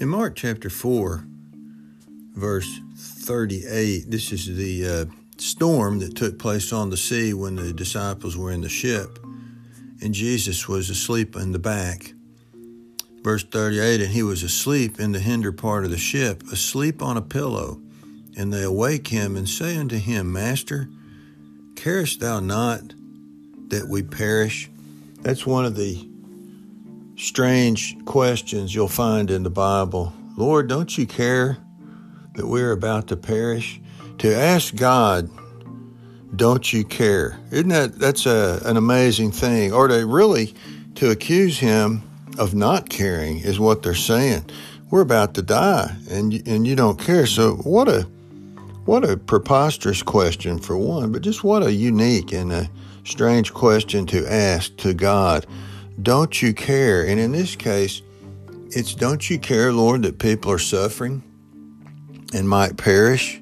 In Mark chapter 4, verse 38, this is the uh, storm that took place on the sea when the disciples were in the ship, and Jesus was asleep in the back. Verse 38, and he was asleep in the hinder part of the ship, asleep on a pillow. And they awake him and say unto him, Master, carest thou not that we perish? That's one of the strange questions you'll find in the Bible. Lord, don't you care that we're about to perish? To ask God, don't you care? Isn't that that's a, an amazing thing? Or to really to accuse him of not caring is what they're saying. We're about to die, and and you don't care. So what a what a preposterous question for one, but just what a unique and a strange question to ask to God. Don't you care? And in this case, it's don't you care, Lord, that people are suffering and might perish?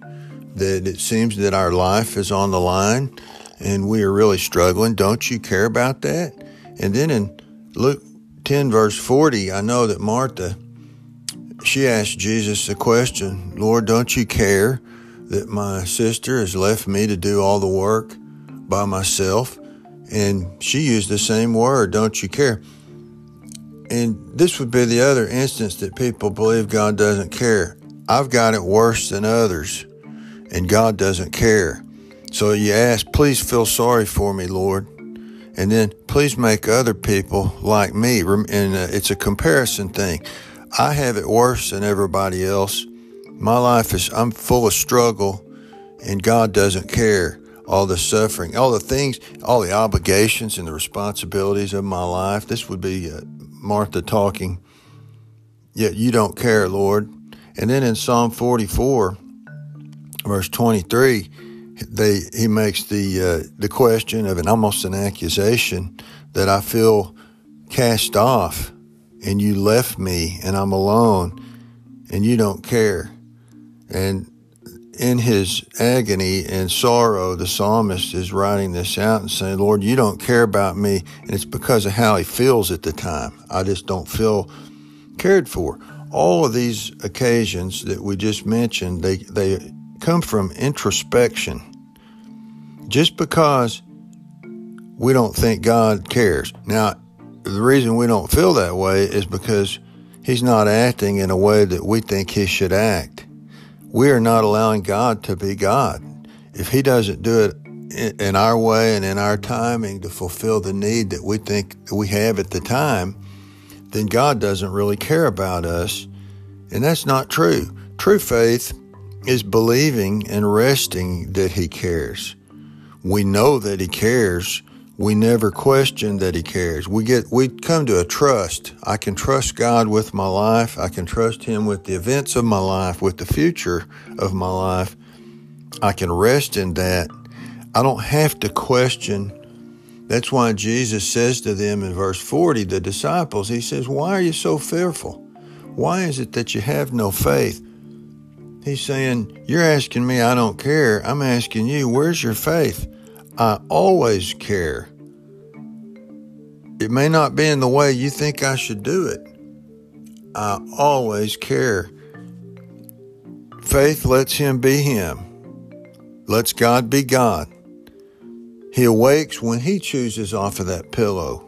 That it seems that our life is on the line and we are really struggling. Don't you care about that? And then in Luke 10, verse 40, I know that Martha, she asked Jesus the question Lord, don't you care that my sister has left me to do all the work by myself? And she used the same word, don't you care? And this would be the other instance that people believe God doesn't care. I've got it worse than others, and God doesn't care. So you ask, please feel sorry for me, Lord. And then please make other people like me. And uh, it's a comparison thing. I have it worse than everybody else. My life is, I'm full of struggle, and God doesn't care all the suffering, all the things, all the obligations and the responsibilities of my life. This would be uh, Martha talking. Yet you don't care, Lord. And then in Psalm 44, verse 23, they, he makes the uh, the question of an almost an accusation that I feel cast off, and you left me, and I'm alone, and you don't care. And in his agony and sorrow, the psalmist is writing this out and saying, Lord, you don't care about me. And it's because of how he feels at the time. I just don't feel cared for. All of these occasions that we just mentioned, they, they come from introspection. Just because we don't think God cares. Now, the reason we don't feel that way is because he's not acting in a way that we think he should act we are not allowing God to be God. If He doesn't do it in our way and in our timing to fulfill the need that we think we have at the time, then God doesn't really care about us. And that's not true. True faith is believing and resting that He cares. We know that He cares we never question that he cares. We get we come to a trust. I can trust God with my life. I can trust him with the events of my life, with the future of my life. I can rest in that. I don't have to question. That's why Jesus says to them in verse 40, the disciples, he says, Why are you so fearful? Why is it that you have no faith? He's saying, You're asking me, I don't care. I'm asking you, where's your faith? I always care. It may not be in the way you think I should do it. I always care. Faith lets Him be Him, lets God be God. He awakes when He chooses off of that pillow.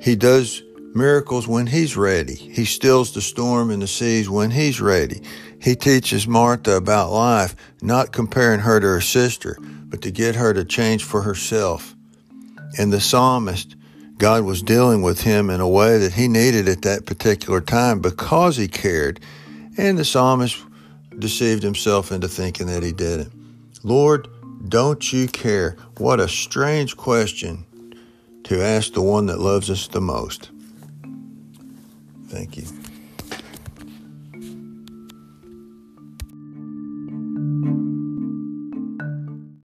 He does miracles when He's ready. He stills the storm and the seas when He's ready. He teaches Martha about life, not comparing her to her sister but to get her to change for herself. In the psalmist, God was dealing with him in a way that he needed at that particular time because he cared. And the psalmist deceived himself into thinking that he didn't. Lord, don't you care? What a strange question to ask the one that loves us the most. Thank you.